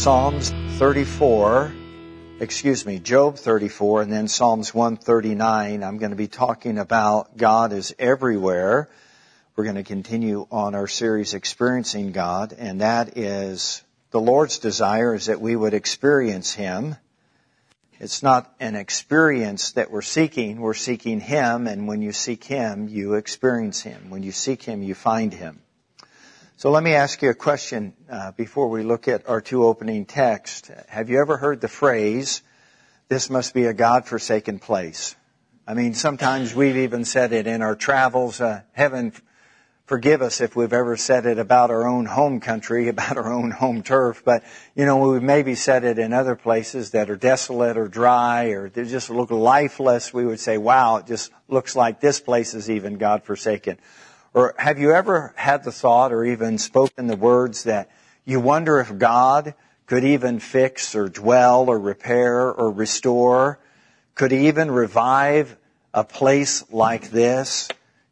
Psalms 34, excuse me, Job 34, and then Psalms 139. I'm going to be talking about God is everywhere. We're going to continue on our series Experiencing God, and that is the Lord's desire is that we would experience Him. It's not an experience that we're seeking. We're seeking Him, and when you seek Him, you experience Him. When you seek Him, you find Him. So let me ask you a question uh, before we look at our two opening texts. Have you ever heard the phrase, this must be a God-forsaken place? I mean, sometimes we've even said it in our travels. Uh, heaven forgive us if we've ever said it about our own home country, about our own home turf, but, you know, we've maybe said it in other places that are desolate or dry or they just look lifeless. We would say, wow, it just looks like this place is even God-forsaken. Or have you ever had the thought or even spoken the words that you wonder if God could even fix or dwell or repair or restore? Could he even revive a place like this?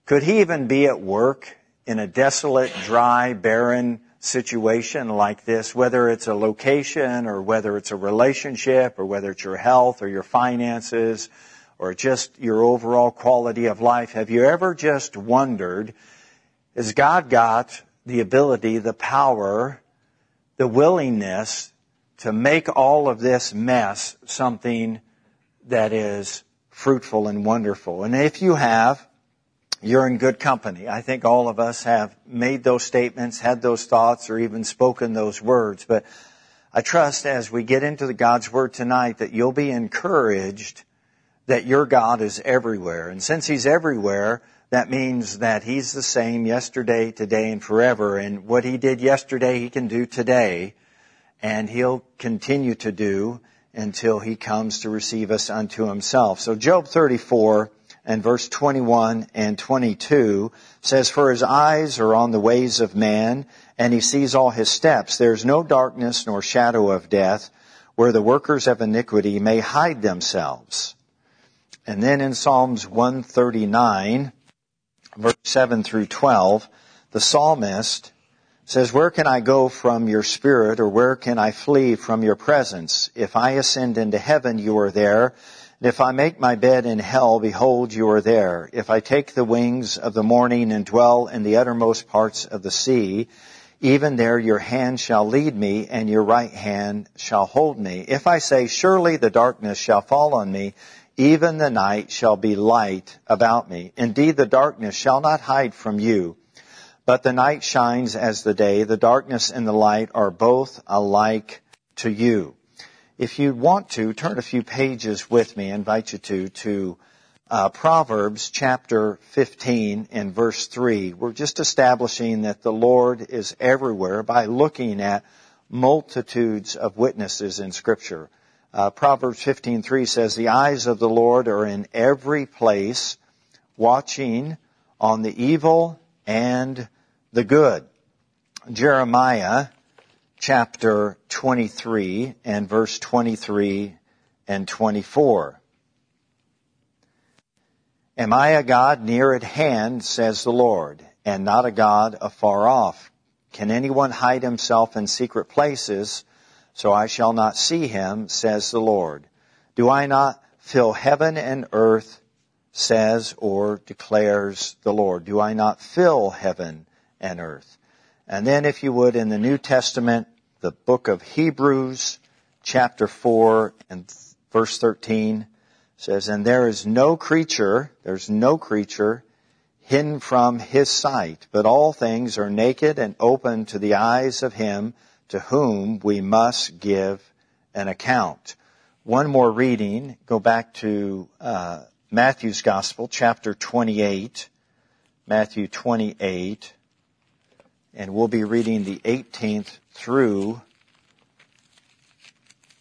Could he even be at work in a desolate, dry, barren situation like this, whether it's a location or whether it's a relationship or whether it's your health or your finances or just your overall quality of life. Have you ever just wondered, has God got the ability, the power, the willingness to make all of this mess something that is fruitful and wonderful? And if you have, you're in good company. I think all of us have made those statements, had those thoughts, or even spoken those words. But I trust as we get into the God's Word tonight that you'll be encouraged that your God is everywhere. And since He's everywhere, that means that He's the same yesterday, today, and forever. And what He did yesterday, He can do today. And He'll continue to do until He comes to receive us unto Himself. So Job 34 and verse 21 and 22 says, For His eyes are on the ways of man, and He sees all His steps. There is no darkness nor shadow of death where the workers of iniquity may hide themselves. And then in Psalms 139, verse 7 through 12, the psalmist says, Where can I go from your spirit, or where can I flee from your presence? If I ascend into heaven, you are there. And if I make my bed in hell, behold, you are there. If I take the wings of the morning and dwell in the uttermost parts of the sea, even there your hand shall lead me, and your right hand shall hold me. If I say, Surely the darkness shall fall on me, even the night shall be light about me. Indeed, the darkness shall not hide from you. But the night shines as the day. The darkness and the light are both alike to you. If you want to, turn a few pages with me. I invite you to, to uh, Proverbs chapter 15 and verse 3. We're just establishing that the Lord is everywhere by looking at multitudes of witnesses in Scripture. Uh, Proverbs 15:3 says, "The eyes of the Lord are in every place, watching on the evil and the good." Jeremiah chapter 23 and verse 23 and 24. Am I a God near at hand, says the Lord, and not a God afar off? Can anyone hide himself in secret places? So I shall not see him, says the Lord. Do I not fill heaven and earth, says or declares the Lord? Do I not fill heaven and earth? And then if you would, in the New Testament, the book of Hebrews, chapter 4 and verse 13 says, And there is no creature, there's no creature hidden from his sight, but all things are naked and open to the eyes of him to whom we must give an account. One more reading, go back to uh, Matthew's Gospel, chapter 28, Matthew 28, and we'll be reading the 18th through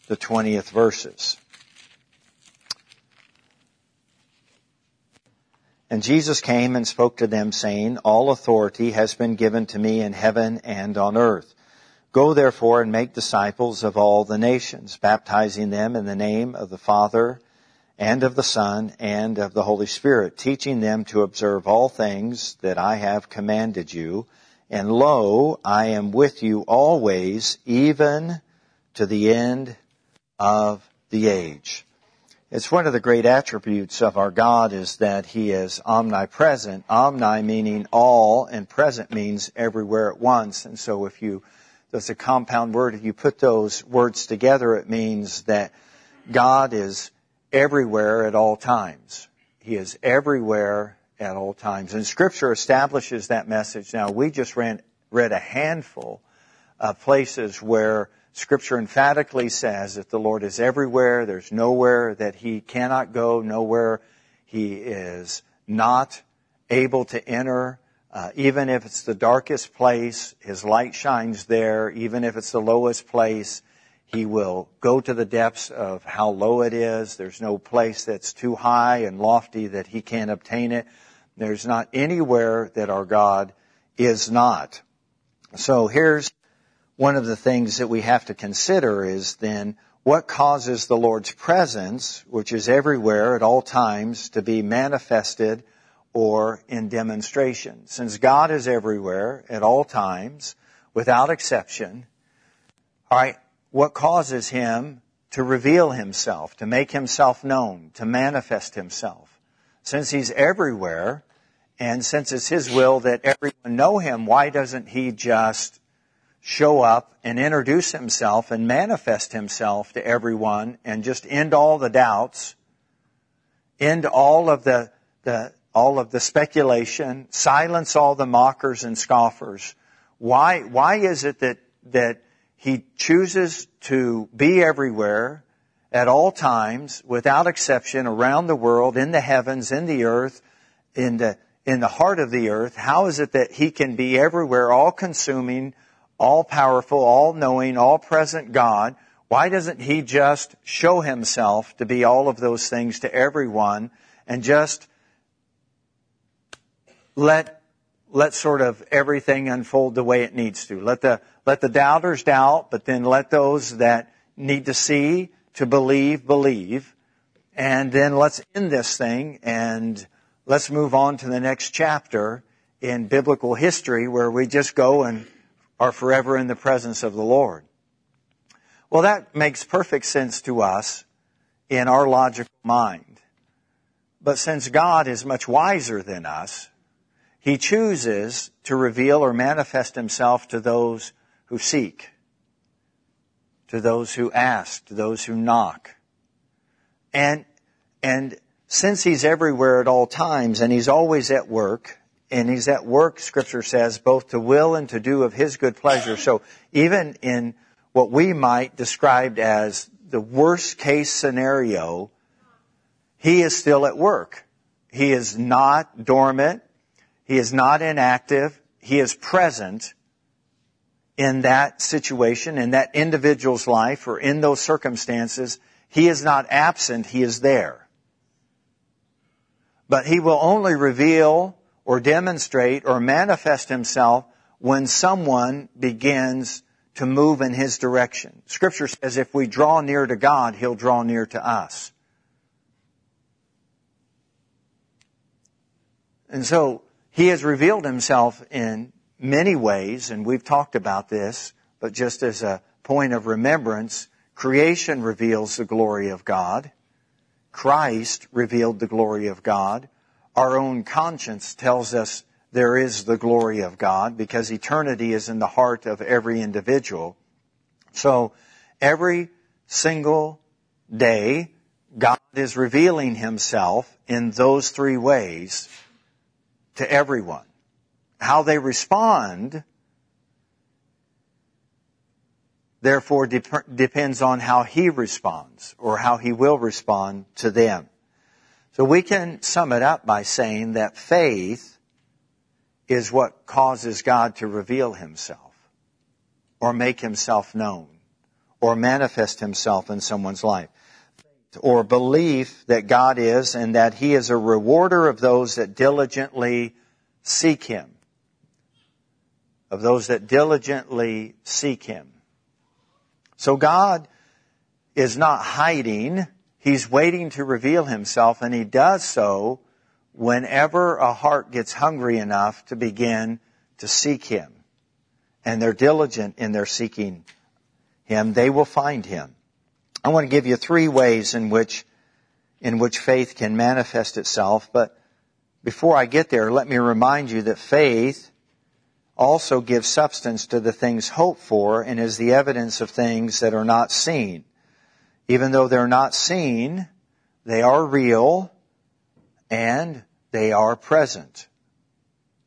the 20th verses. And Jesus came and spoke to them saying, All authority has been given to me in heaven and on earth. Go therefore and make disciples of all the nations, baptizing them in the name of the Father and of the Son and of the Holy Spirit, teaching them to observe all things that I have commanded you. And lo, I am with you always, even to the end of the age. It's one of the great attributes of our God is that He is omnipresent. Omni meaning all and present means everywhere at once. And so if you, that's a compound word, if you put those words together, it means that God is everywhere at all times. He is everywhere at all times. And scripture establishes that message. Now we just ran, read a handful of places where Scripture emphatically says that the Lord is everywhere. There's nowhere that He cannot go, nowhere He is not able to enter. Uh, even if it's the darkest place, His light shines there. Even if it's the lowest place, He will go to the depths of how low it is. There's no place that's too high and lofty that He can't obtain it. There's not anywhere that our God is not. So here's one of the things that we have to consider is then what causes the Lord's presence, which is everywhere at all times, to be manifested or in demonstration. Since God is everywhere at all times, without exception, alright, what causes Him to reveal Himself, to make Himself known, to manifest Himself? Since He's everywhere, and since it's His will that everyone know Him, why doesn't He just show up and introduce himself and manifest himself to everyone and just end all the doubts, end all of the, the all of the speculation, silence all the mockers and scoffers. Why, why is it that, that he chooses to be everywhere at all times, without exception, around the world, in the heavens, in the earth, in the, in the heart of the earth? How is it that he can be everywhere, all consuming, all powerful, all knowing, all present God, why doesn't He just show Himself to be all of those things to everyone and just let, let sort of everything unfold the way it needs to? Let the, let the doubters doubt, but then let those that need to see, to believe, believe. And then let's end this thing and let's move on to the next chapter in biblical history where we just go and are forever in the presence of the Lord. Well, that makes perfect sense to us in our logical mind. But since God is much wiser than us, He chooses to reveal or manifest Himself to those who seek, to those who ask, to those who knock. And, and since He's everywhere at all times and He's always at work, and he's at work, scripture says, both to will and to do of his good pleasure. So even in what we might describe as the worst case scenario, he is still at work. He is not dormant. He is not inactive. He is present in that situation, in that individual's life, or in those circumstances. He is not absent. He is there. But he will only reveal or demonstrate or manifest himself when someone begins to move in his direction. Scripture says if we draw near to God, he'll draw near to us. And so he has revealed himself in many ways, and we've talked about this, but just as a point of remembrance, creation reveals the glory of God. Christ revealed the glory of God our own conscience tells us there is the glory of God because eternity is in the heart of every individual. So every single day, God is revealing himself in those three ways to everyone. How they respond, therefore, dep- depends on how he responds or how he will respond to them. So we can sum it up by saying that faith is what causes God to reveal himself or make himself known or manifest himself in someone's life. Or belief that God is and that he is a rewarder of those that diligently seek him. Of those that diligently seek him. So God is not hiding He's waiting to reveal himself and he does so whenever a heart gets hungry enough to begin to seek him. And they're diligent in their seeking him, they will find him. I want to give you three ways in which, in which faith can manifest itself, but before I get there, let me remind you that faith also gives substance to the things hoped for and is the evidence of things that are not seen. Even though they're not seen, they are real and they are present.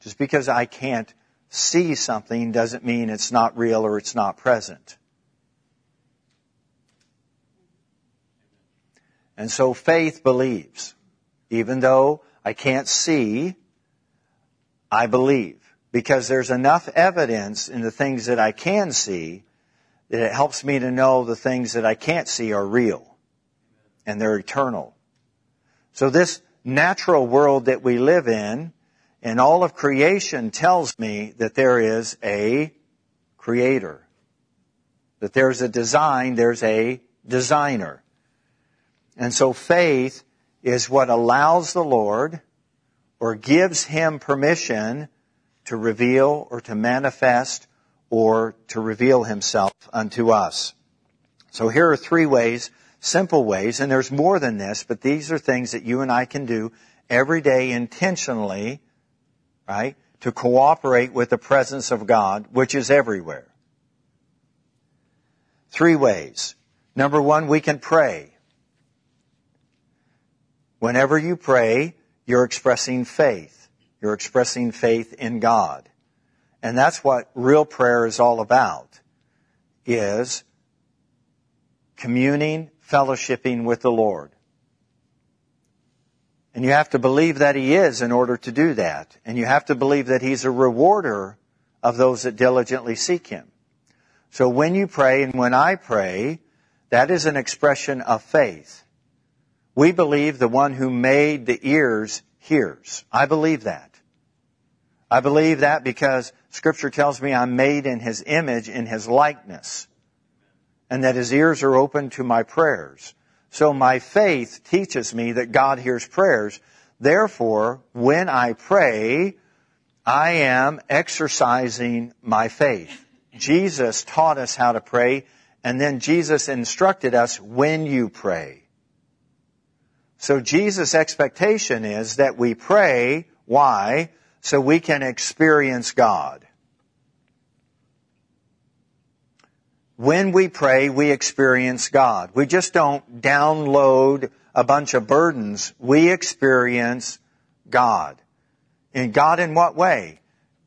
Just because I can't see something doesn't mean it's not real or it's not present. And so faith believes. Even though I can't see, I believe. Because there's enough evidence in the things that I can see that it helps me to know the things that I can't see are real and they're eternal. So this natural world that we live in and all of creation tells me that there is a creator. That there's a design, there's a designer. And so faith is what allows the Lord or gives him permission to reveal or to manifest or to reveal himself unto us. So here are three ways, simple ways, and there's more than this, but these are things that you and I can do every day intentionally right? To cooperate with the presence of God, which is everywhere. Three ways. Number one, we can pray. Whenever you pray, you're expressing faith. You're expressing faith in God. And that's what real prayer is all about, is communing, fellowshipping with the Lord. And you have to believe that He is in order to do that. And you have to believe that He's a rewarder of those that diligently seek Him. So when you pray and when I pray, that is an expression of faith. We believe the one who made the ears hears. I believe that. I believe that because scripture tells me I'm made in his image, in his likeness, and that his ears are open to my prayers. So my faith teaches me that God hears prayers. Therefore, when I pray, I am exercising my faith. Jesus taught us how to pray, and then Jesus instructed us when you pray. So Jesus' expectation is that we pray. Why? So we can experience God. when we pray, we experience God. We just don't download a bunch of burdens. We experience God. And God in what way?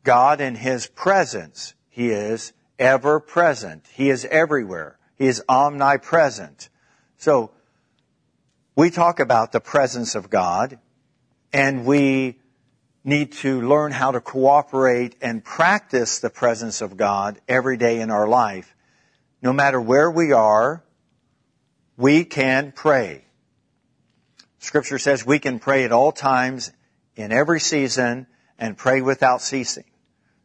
God in His presence. He is ever present. He is everywhere. He is omnipresent. So, we talk about the presence of God and we need to learn how to cooperate and practice the presence of God every day in our life no matter where we are, we can pray. Scripture says we can pray at all times, in every season, and pray without ceasing.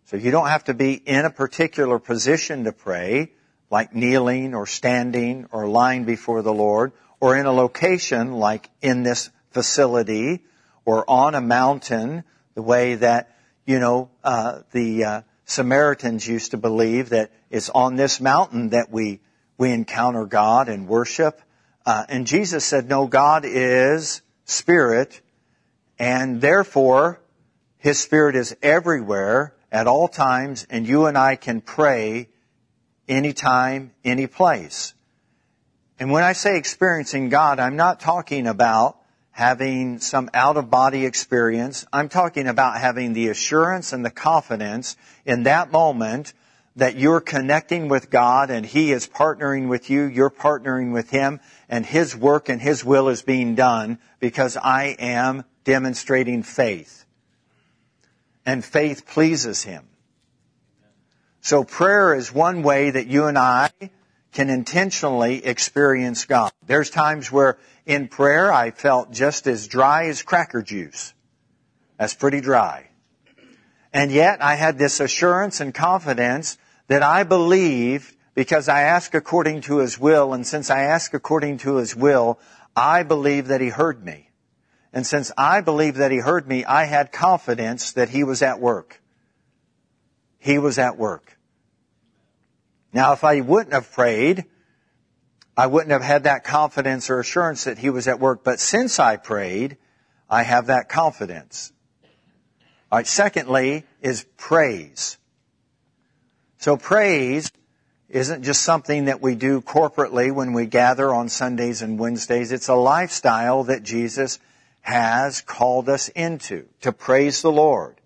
So you don't have to be in a particular position to pray, like kneeling or standing or lying before the Lord, or in a location like in this facility or on a mountain, the way that, you know, uh, the uh, Samaritans used to believe that it's on this mountain that we, we encounter God and worship. Uh, and Jesus said, no, God is spirit, and therefore His Spirit is everywhere at all times, and you and I can pray anytime, any place. And when I say experiencing God, I'm not talking about having some out of body experience. I'm talking about having the assurance and the confidence in that moment that you're connecting with God and He is partnering with you, you're partnering with Him, and His work and His will is being done because I am demonstrating faith. And faith pleases Him. So prayer is one way that you and I can intentionally experience God. There's times where in prayer I felt just as dry as cracker juice. That's pretty dry. And yet I had this assurance and confidence that I believe because I ask according to His will, and since I ask according to His will, I believe that He heard me. And since I believe that He heard me, I had confidence that He was at work. He was at work. Now, if I wouldn't have prayed, I wouldn't have had that confidence or assurance that he was at work. But since I prayed, I have that confidence. All right. Secondly is praise. So praise isn't just something that we do corporately when we gather on Sundays and Wednesdays. It's a lifestyle that Jesus has called us into to praise the Lord.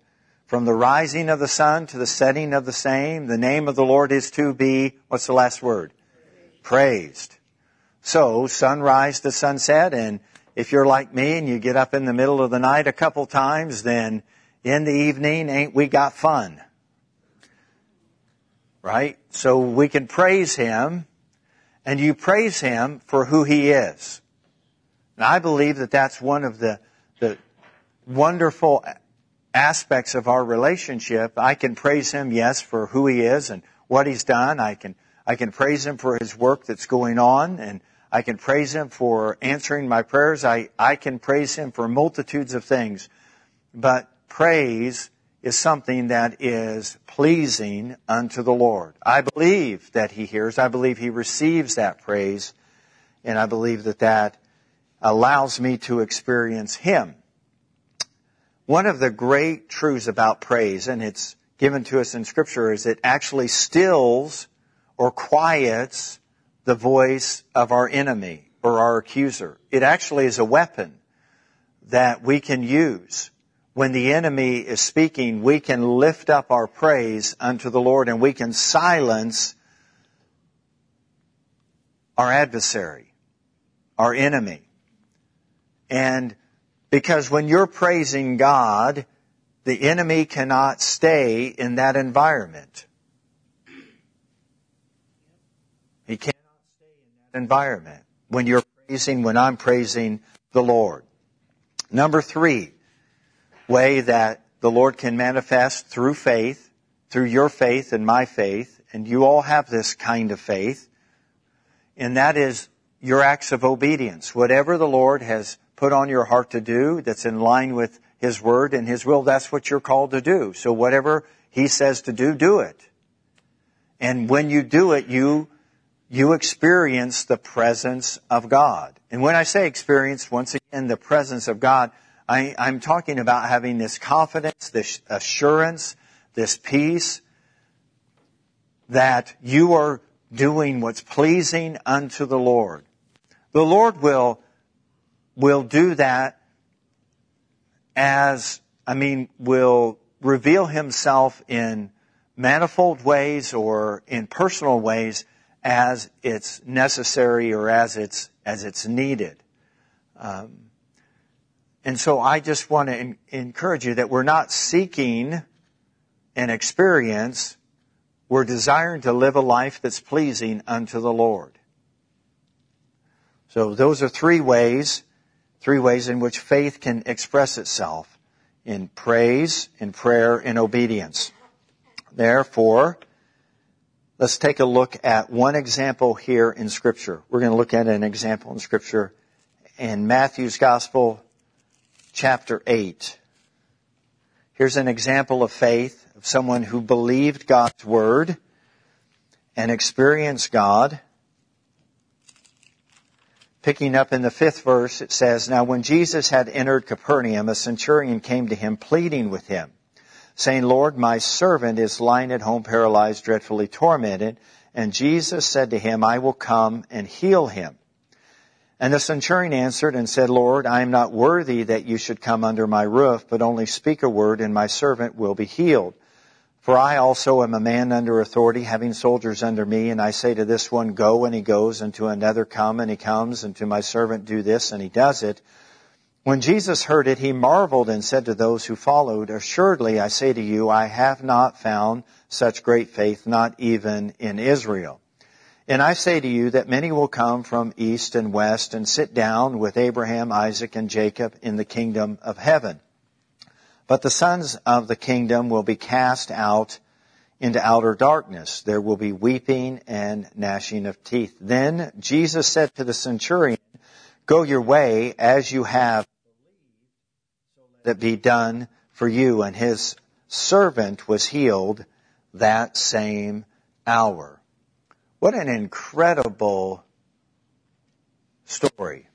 From the rising of the sun to the setting of the same, the name of the Lord is to be, what's the last word? Praised. So, sunrise to sunset, and if you're like me and you get up in the middle of the night a couple times, then in the evening, ain't we got fun? Right? So we can praise Him, and you praise Him for who He is. And I believe that that's one of the, the wonderful aspects of our relationship. I can praise Him, yes, for who He is and what He's done. I can, I can praise Him for His work that's going on and I can praise Him for answering my prayers. I, I can praise Him for multitudes of things. But praise is something that is pleasing unto the Lord. I believe that He hears. I believe He receives that praise. And I believe that that allows me to experience Him. One of the great truths about praise, and it's given to us in scripture, is it actually stills or quiets the voice of our enemy or our accuser. It actually is a weapon that we can use. When the enemy is speaking, we can lift up our praise unto the Lord and we can silence our adversary, our enemy. And because when you're praising God, the enemy cannot stay in that environment. He cannot stay in that environment when you're praising, when I'm praising the Lord. Number three, way that the Lord can manifest through faith, through your faith and my faith, and you all have this kind of faith, and that is your acts of obedience. Whatever the Lord has put on your heart to do that's in line with His Word and His will, that's what you're called to do. So whatever He says to do, do it. And when you do it, you, you experience the presence of God. And when I say experience, once again, the presence of God, I, I'm talking about having this confidence, this assurance, this peace that you are doing what's pleasing unto the Lord. The Lord will will do that as, I mean, will reveal himself in manifold ways or in personal ways as it's necessary or as it's, as it's needed. Um, and so I just want to in, encourage you that we're not seeking an experience. We're desiring to live a life that's pleasing unto the Lord. So those are three ways three ways in which faith can express itself in praise, in prayer, in obedience. Therefore, let's take a look at one example here in Scripture. We're going to look at an example in Scripture in Matthew's Gospel, chapter 8. Here's an example of faith of someone who believed God's Word and experienced God Picking up in the fifth verse, it says, Now when Jesus had entered Capernaum, a centurion came to him pleading with him, saying, Lord, my servant is lying at home paralyzed, dreadfully tormented. And Jesus said to him, I will come and heal him. And the centurion answered and said, Lord, I am not worthy that you should come under my roof, but only speak a word and my servant will be healed. For I also am a man under authority, having soldiers under me, and I say to this one, go, and he goes, and to another, come, and he comes, and to my servant, do this, and he does it. When Jesus heard it, he marveled and said to those who followed, Assuredly, I say to you, I have not found such great faith, not even in Israel. And I say to you that many will come from east and west and sit down with Abraham, Isaac, and Jacob in the kingdom of heaven. But the sons of the kingdom will be cast out into outer darkness. There will be weeping and gnashing of teeth. Then Jesus said to the centurion, Go your way as you have believed, so let it be done for you. And his servant was healed that same hour. What an incredible story.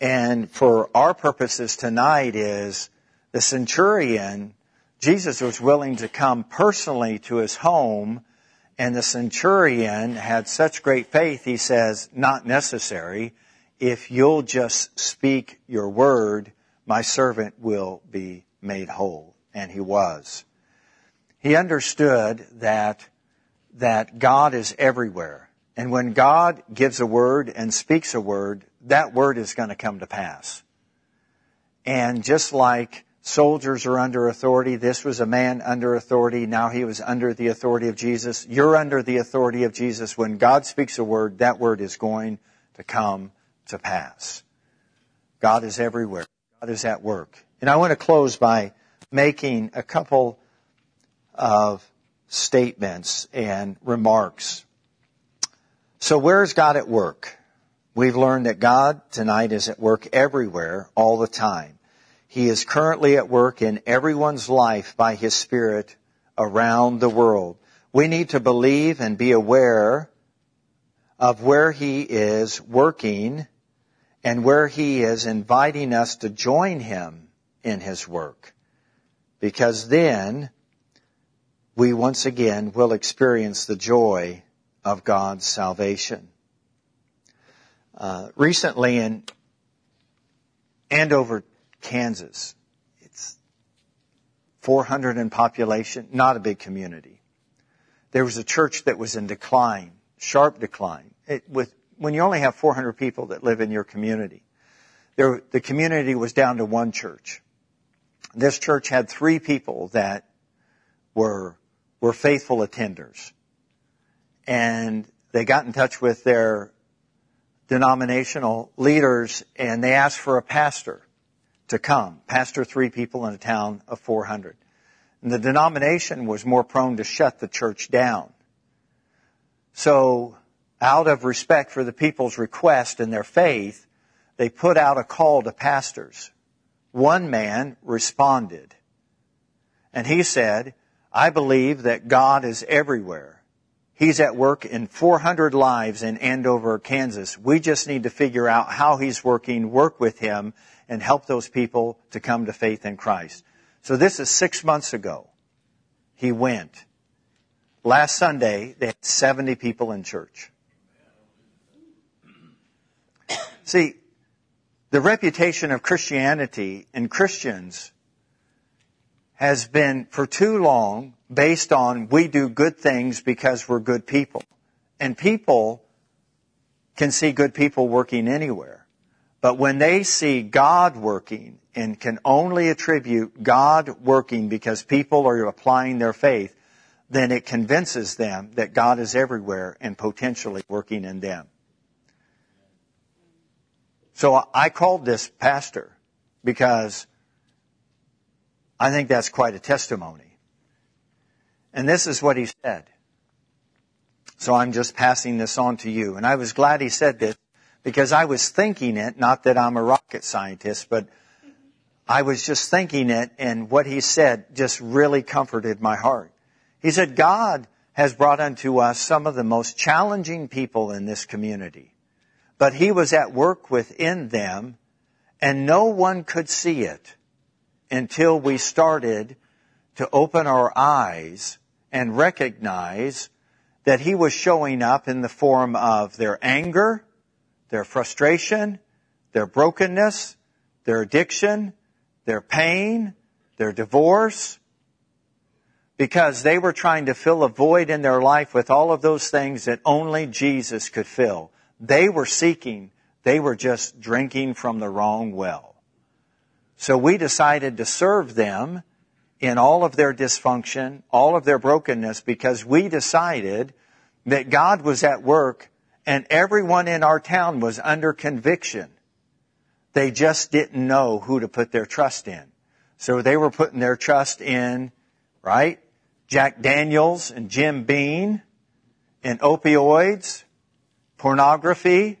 And for our purposes tonight is the centurion, Jesus was willing to come personally to his home and the centurion had such great faith, he says, not necessary. If you'll just speak your word, my servant will be made whole. And he was. He understood that, that God is everywhere. And when God gives a word and speaks a word, that word is going to come to pass. And just like soldiers are under authority, this was a man under authority. Now he was under the authority of Jesus. You're under the authority of Jesus. When God speaks a word, that word is going to come to pass. God is everywhere. God is at work. And I want to close by making a couple of statements and remarks so where is God at work? We've learned that God tonight is at work everywhere, all the time. He is currently at work in everyone's life by His Spirit around the world. We need to believe and be aware of where He is working and where He is inviting us to join Him in His work. Because then we once again will experience the joy of God's salvation. Uh, recently in Andover, Kansas, it's 400 in population, not a big community. There was a church that was in decline, sharp decline. It, with, when you only have 400 people that live in your community, there, the community was down to one church. This church had three people that were, were faithful attenders and they got in touch with their denominational leaders and they asked for a pastor to come, pastor three people in a town of 400. And the denomination was more prone to shut the church down. So, out of respect for the people's request and their faith, they put out a call to pastors. One man responded. And he said, I believe that God is everywhere. He's at work in 400 lives in Andover, Kansas. We just need to figure out how he's working, work with him, and help those people to come to faith in Christ. So this is six months ago. He went. Last Sunday, they had 70 people in church. See, the reputation of Christianity and Christians has been for too long based on we do good things because we're good people. And people can see good people working anywhere. But when they see God working and can only attribute God working because people are applying their faith, then it convinces them that God is everywhere and potentially working in them. So I called this pastor because I think that's quite a testimony. And this is what he said. So I'm just passing this on to you. And I was glad he said this because I was thinking it, not that I'm a rocket scientist, but I was just thinking it and what he said just really comforted my heart. He said, God has brought unto us some of the most challenging people in this community, but he was at work within them and no one could see it until we started to open our eyes and recognize that he was showing up in the form of their anger, their frustration, their brokenness, their addiction, their pain, their divorce, because they were trying to fill a void in their life with all of those things that only Jesus could fill. They were seeking, they were just drinking from the wrong well. So we decided to serve them in all of their dysfunction, all of their brokenness, because we decided that God was at work and everyone in our town was under conviction. They just didn't know who to put their trust in. So they were putting their trust in, right? Jack Daniels and Jim Beam in opioids, pornography.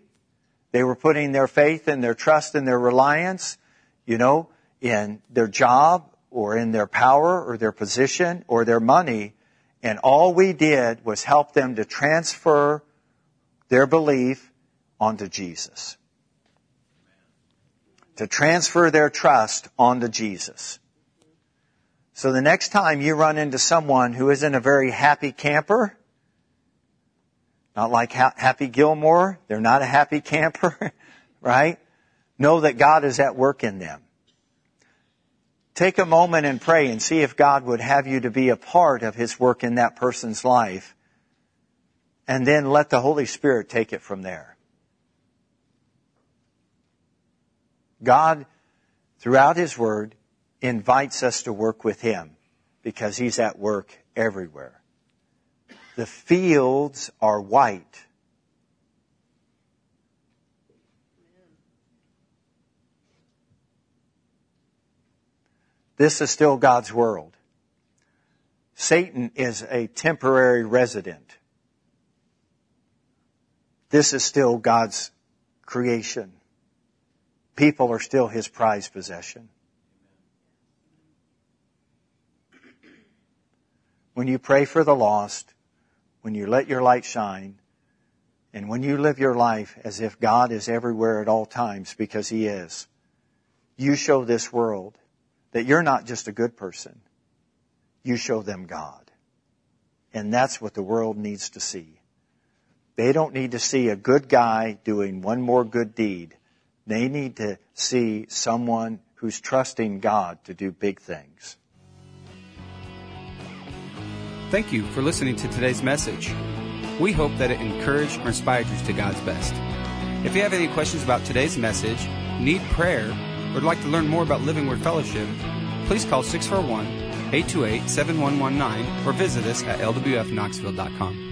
They were putting their faith and their trust and their reliance, you know, in their job, or in their power or their position or their money. And all we did was help them to transfer their belief onto Jesus. To transfer their trust onto Jesus. So the next time you run into someone who isn't a very happy camper, not like Happy Gilmore, they're not a happy camper, right? Know that God is at work in them. Take a moment and pray and see if God would have you to be a part of His work in that person's life. And then let the Holy Spirit take it from there. God, throughout His Word, invites us to work with Him because He's at work everywhere. The fields are white. This is still God's world. Satan is a temporary resident. This is still God's creation. People are still His prized possession. when you pray for the lost, when you let your light shine, and when you live your life as if God is everywhere at all times, because He is, you show this world that you're not just a good person. You show them God. And that's what the world needs to see. They don't need to see a good guy doing one more good deed. They need to see someone who's trusting God to do big things. Thank you for listening to today's message. We hope that it encouraged or inspired you to God's best. If you have any questions about today's message, need prayer, or would like to learn more about Living Word Fellowship, please call 641 828 7119 or visit us at lwfknoxville.com.